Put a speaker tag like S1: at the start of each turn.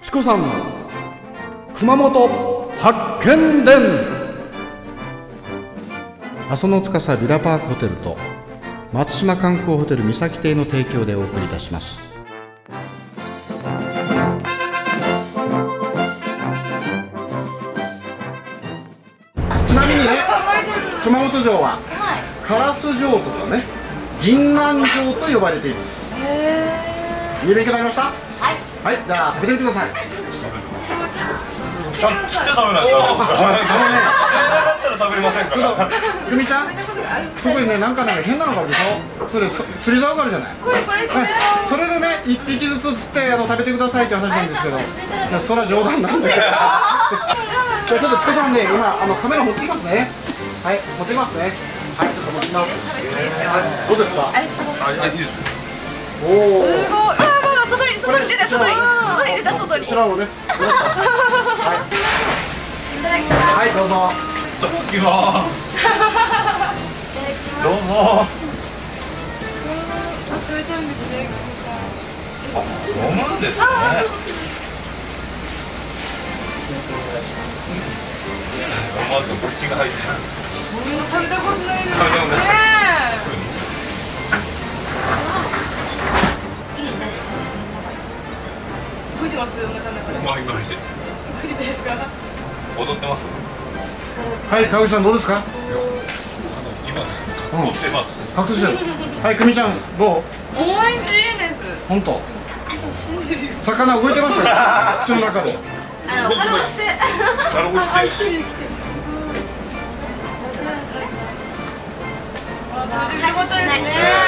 S1: チコさんの熊本発見伝。阿蘇の司ビラパークホテルと松島観光ホテル三崎邸の提供でお送りいたします。ちなみにね 熊本城は烏城とかね銀杏城と呼ばれています。いい勉強になりました？はいはいじゃあ食べてみてください。
S2: ちゃんと知って食べないとダメですから。
S1: あのね。
S2: だったら食べれませんから。
S1: 久美ちゃんそこにねなんかね変なのがあるでしょそれそ釣り竿があるじゃない
S3: これこれ
S1: それでね一匹ずつ釣ってあの食べてくださいって話なんですけどいやそれは冗談なんだけどじゃあちょっとチコさんね今あのカメラ持ってきますね。はい持ってきますね。はいちょっと持ってきます。はい。どうですか？
S2: あ、いいです。
S1: おお
S3: すごい。うわうわ外に外に外に出た外に。
S1: こちらをねはいはいどうぞ
S2: いただきます。どうぞ。飲むんですね。まず口が入っちゃう。
S3: 食べたことないますお腹の中で。
S2: で。
S3: すか。
S2: 踊ってます？
S1: はい川口さんどうですか？
S2: 今ですね。格好してます。
S1: 格闘してるはい久美ちゃんどう？
S3: 美味しいです。
S1: 本当。魚動いてましたよ口の中で
S3: あのフォローして。
S2: なるほど。
S3: 来てる来てる。すごい。あ、食べたことですね。